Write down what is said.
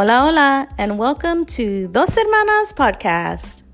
Hola, hola, and welcome to Dos Hermanas Podcast.